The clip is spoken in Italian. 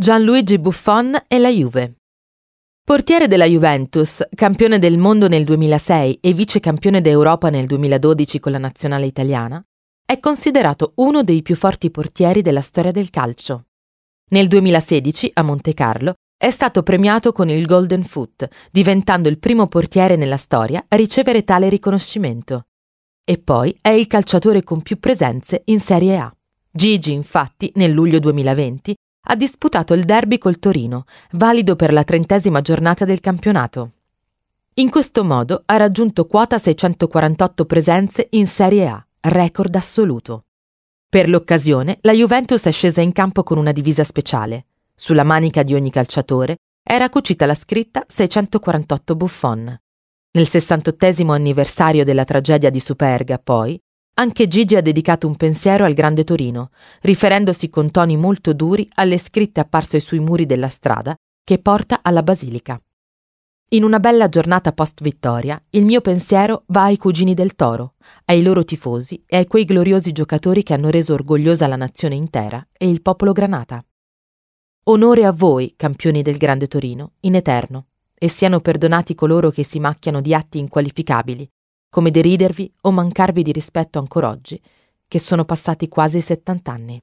Gianluigi Buffon e la Juve. Portiere della Juventus, campione del mondo nel 2006 e vice campione d'Europa nel 2012 con la nazionale italiana, è considerato uno dei più forti portieri della storia del calcio. Nel 2016, a Monte Carlo, è stato premiato con il Golden Foot, diventando il primo portiere nella storia a ricevere tale riconoscimento. E poi è il calciatore con più presenze in Serie A. Gigi, infatti, nel luglio 2020 ha disputato il derby col Torino, valido per la trentesima giornata del campionato. In questo modo ha raggiunto quota 648 presenze in Serie A, record assoluto. Per l'occasione, la Juventus è scesa in campo con una divisa speciale. Sulla manica di ogni calciatore era cucita la scritta 648 Buffon. Nel 68 anniversario della tragedia di Superga, poi, anche Gigi ha dedicato un pensiero al Grande Torino, riferendosi con toni molto duri alle scritte apparse sui muri della strada che porta alla Basilica. In una bella giornata post-vittoria, il mio pensiero va ai cugini del Toro, ai loro tifosi e a quei gloriosi giocatori che hanno reso orgogliosa la nazione intera e il popolo granata. Onore a voi, campioni del Grande Torino, in eterno, e siano perdonati coloro che si macchiano di atti inqualificabili, come deridervi o mancarvi di rispetto ancora oggi, che sono passati quasi 70 anni.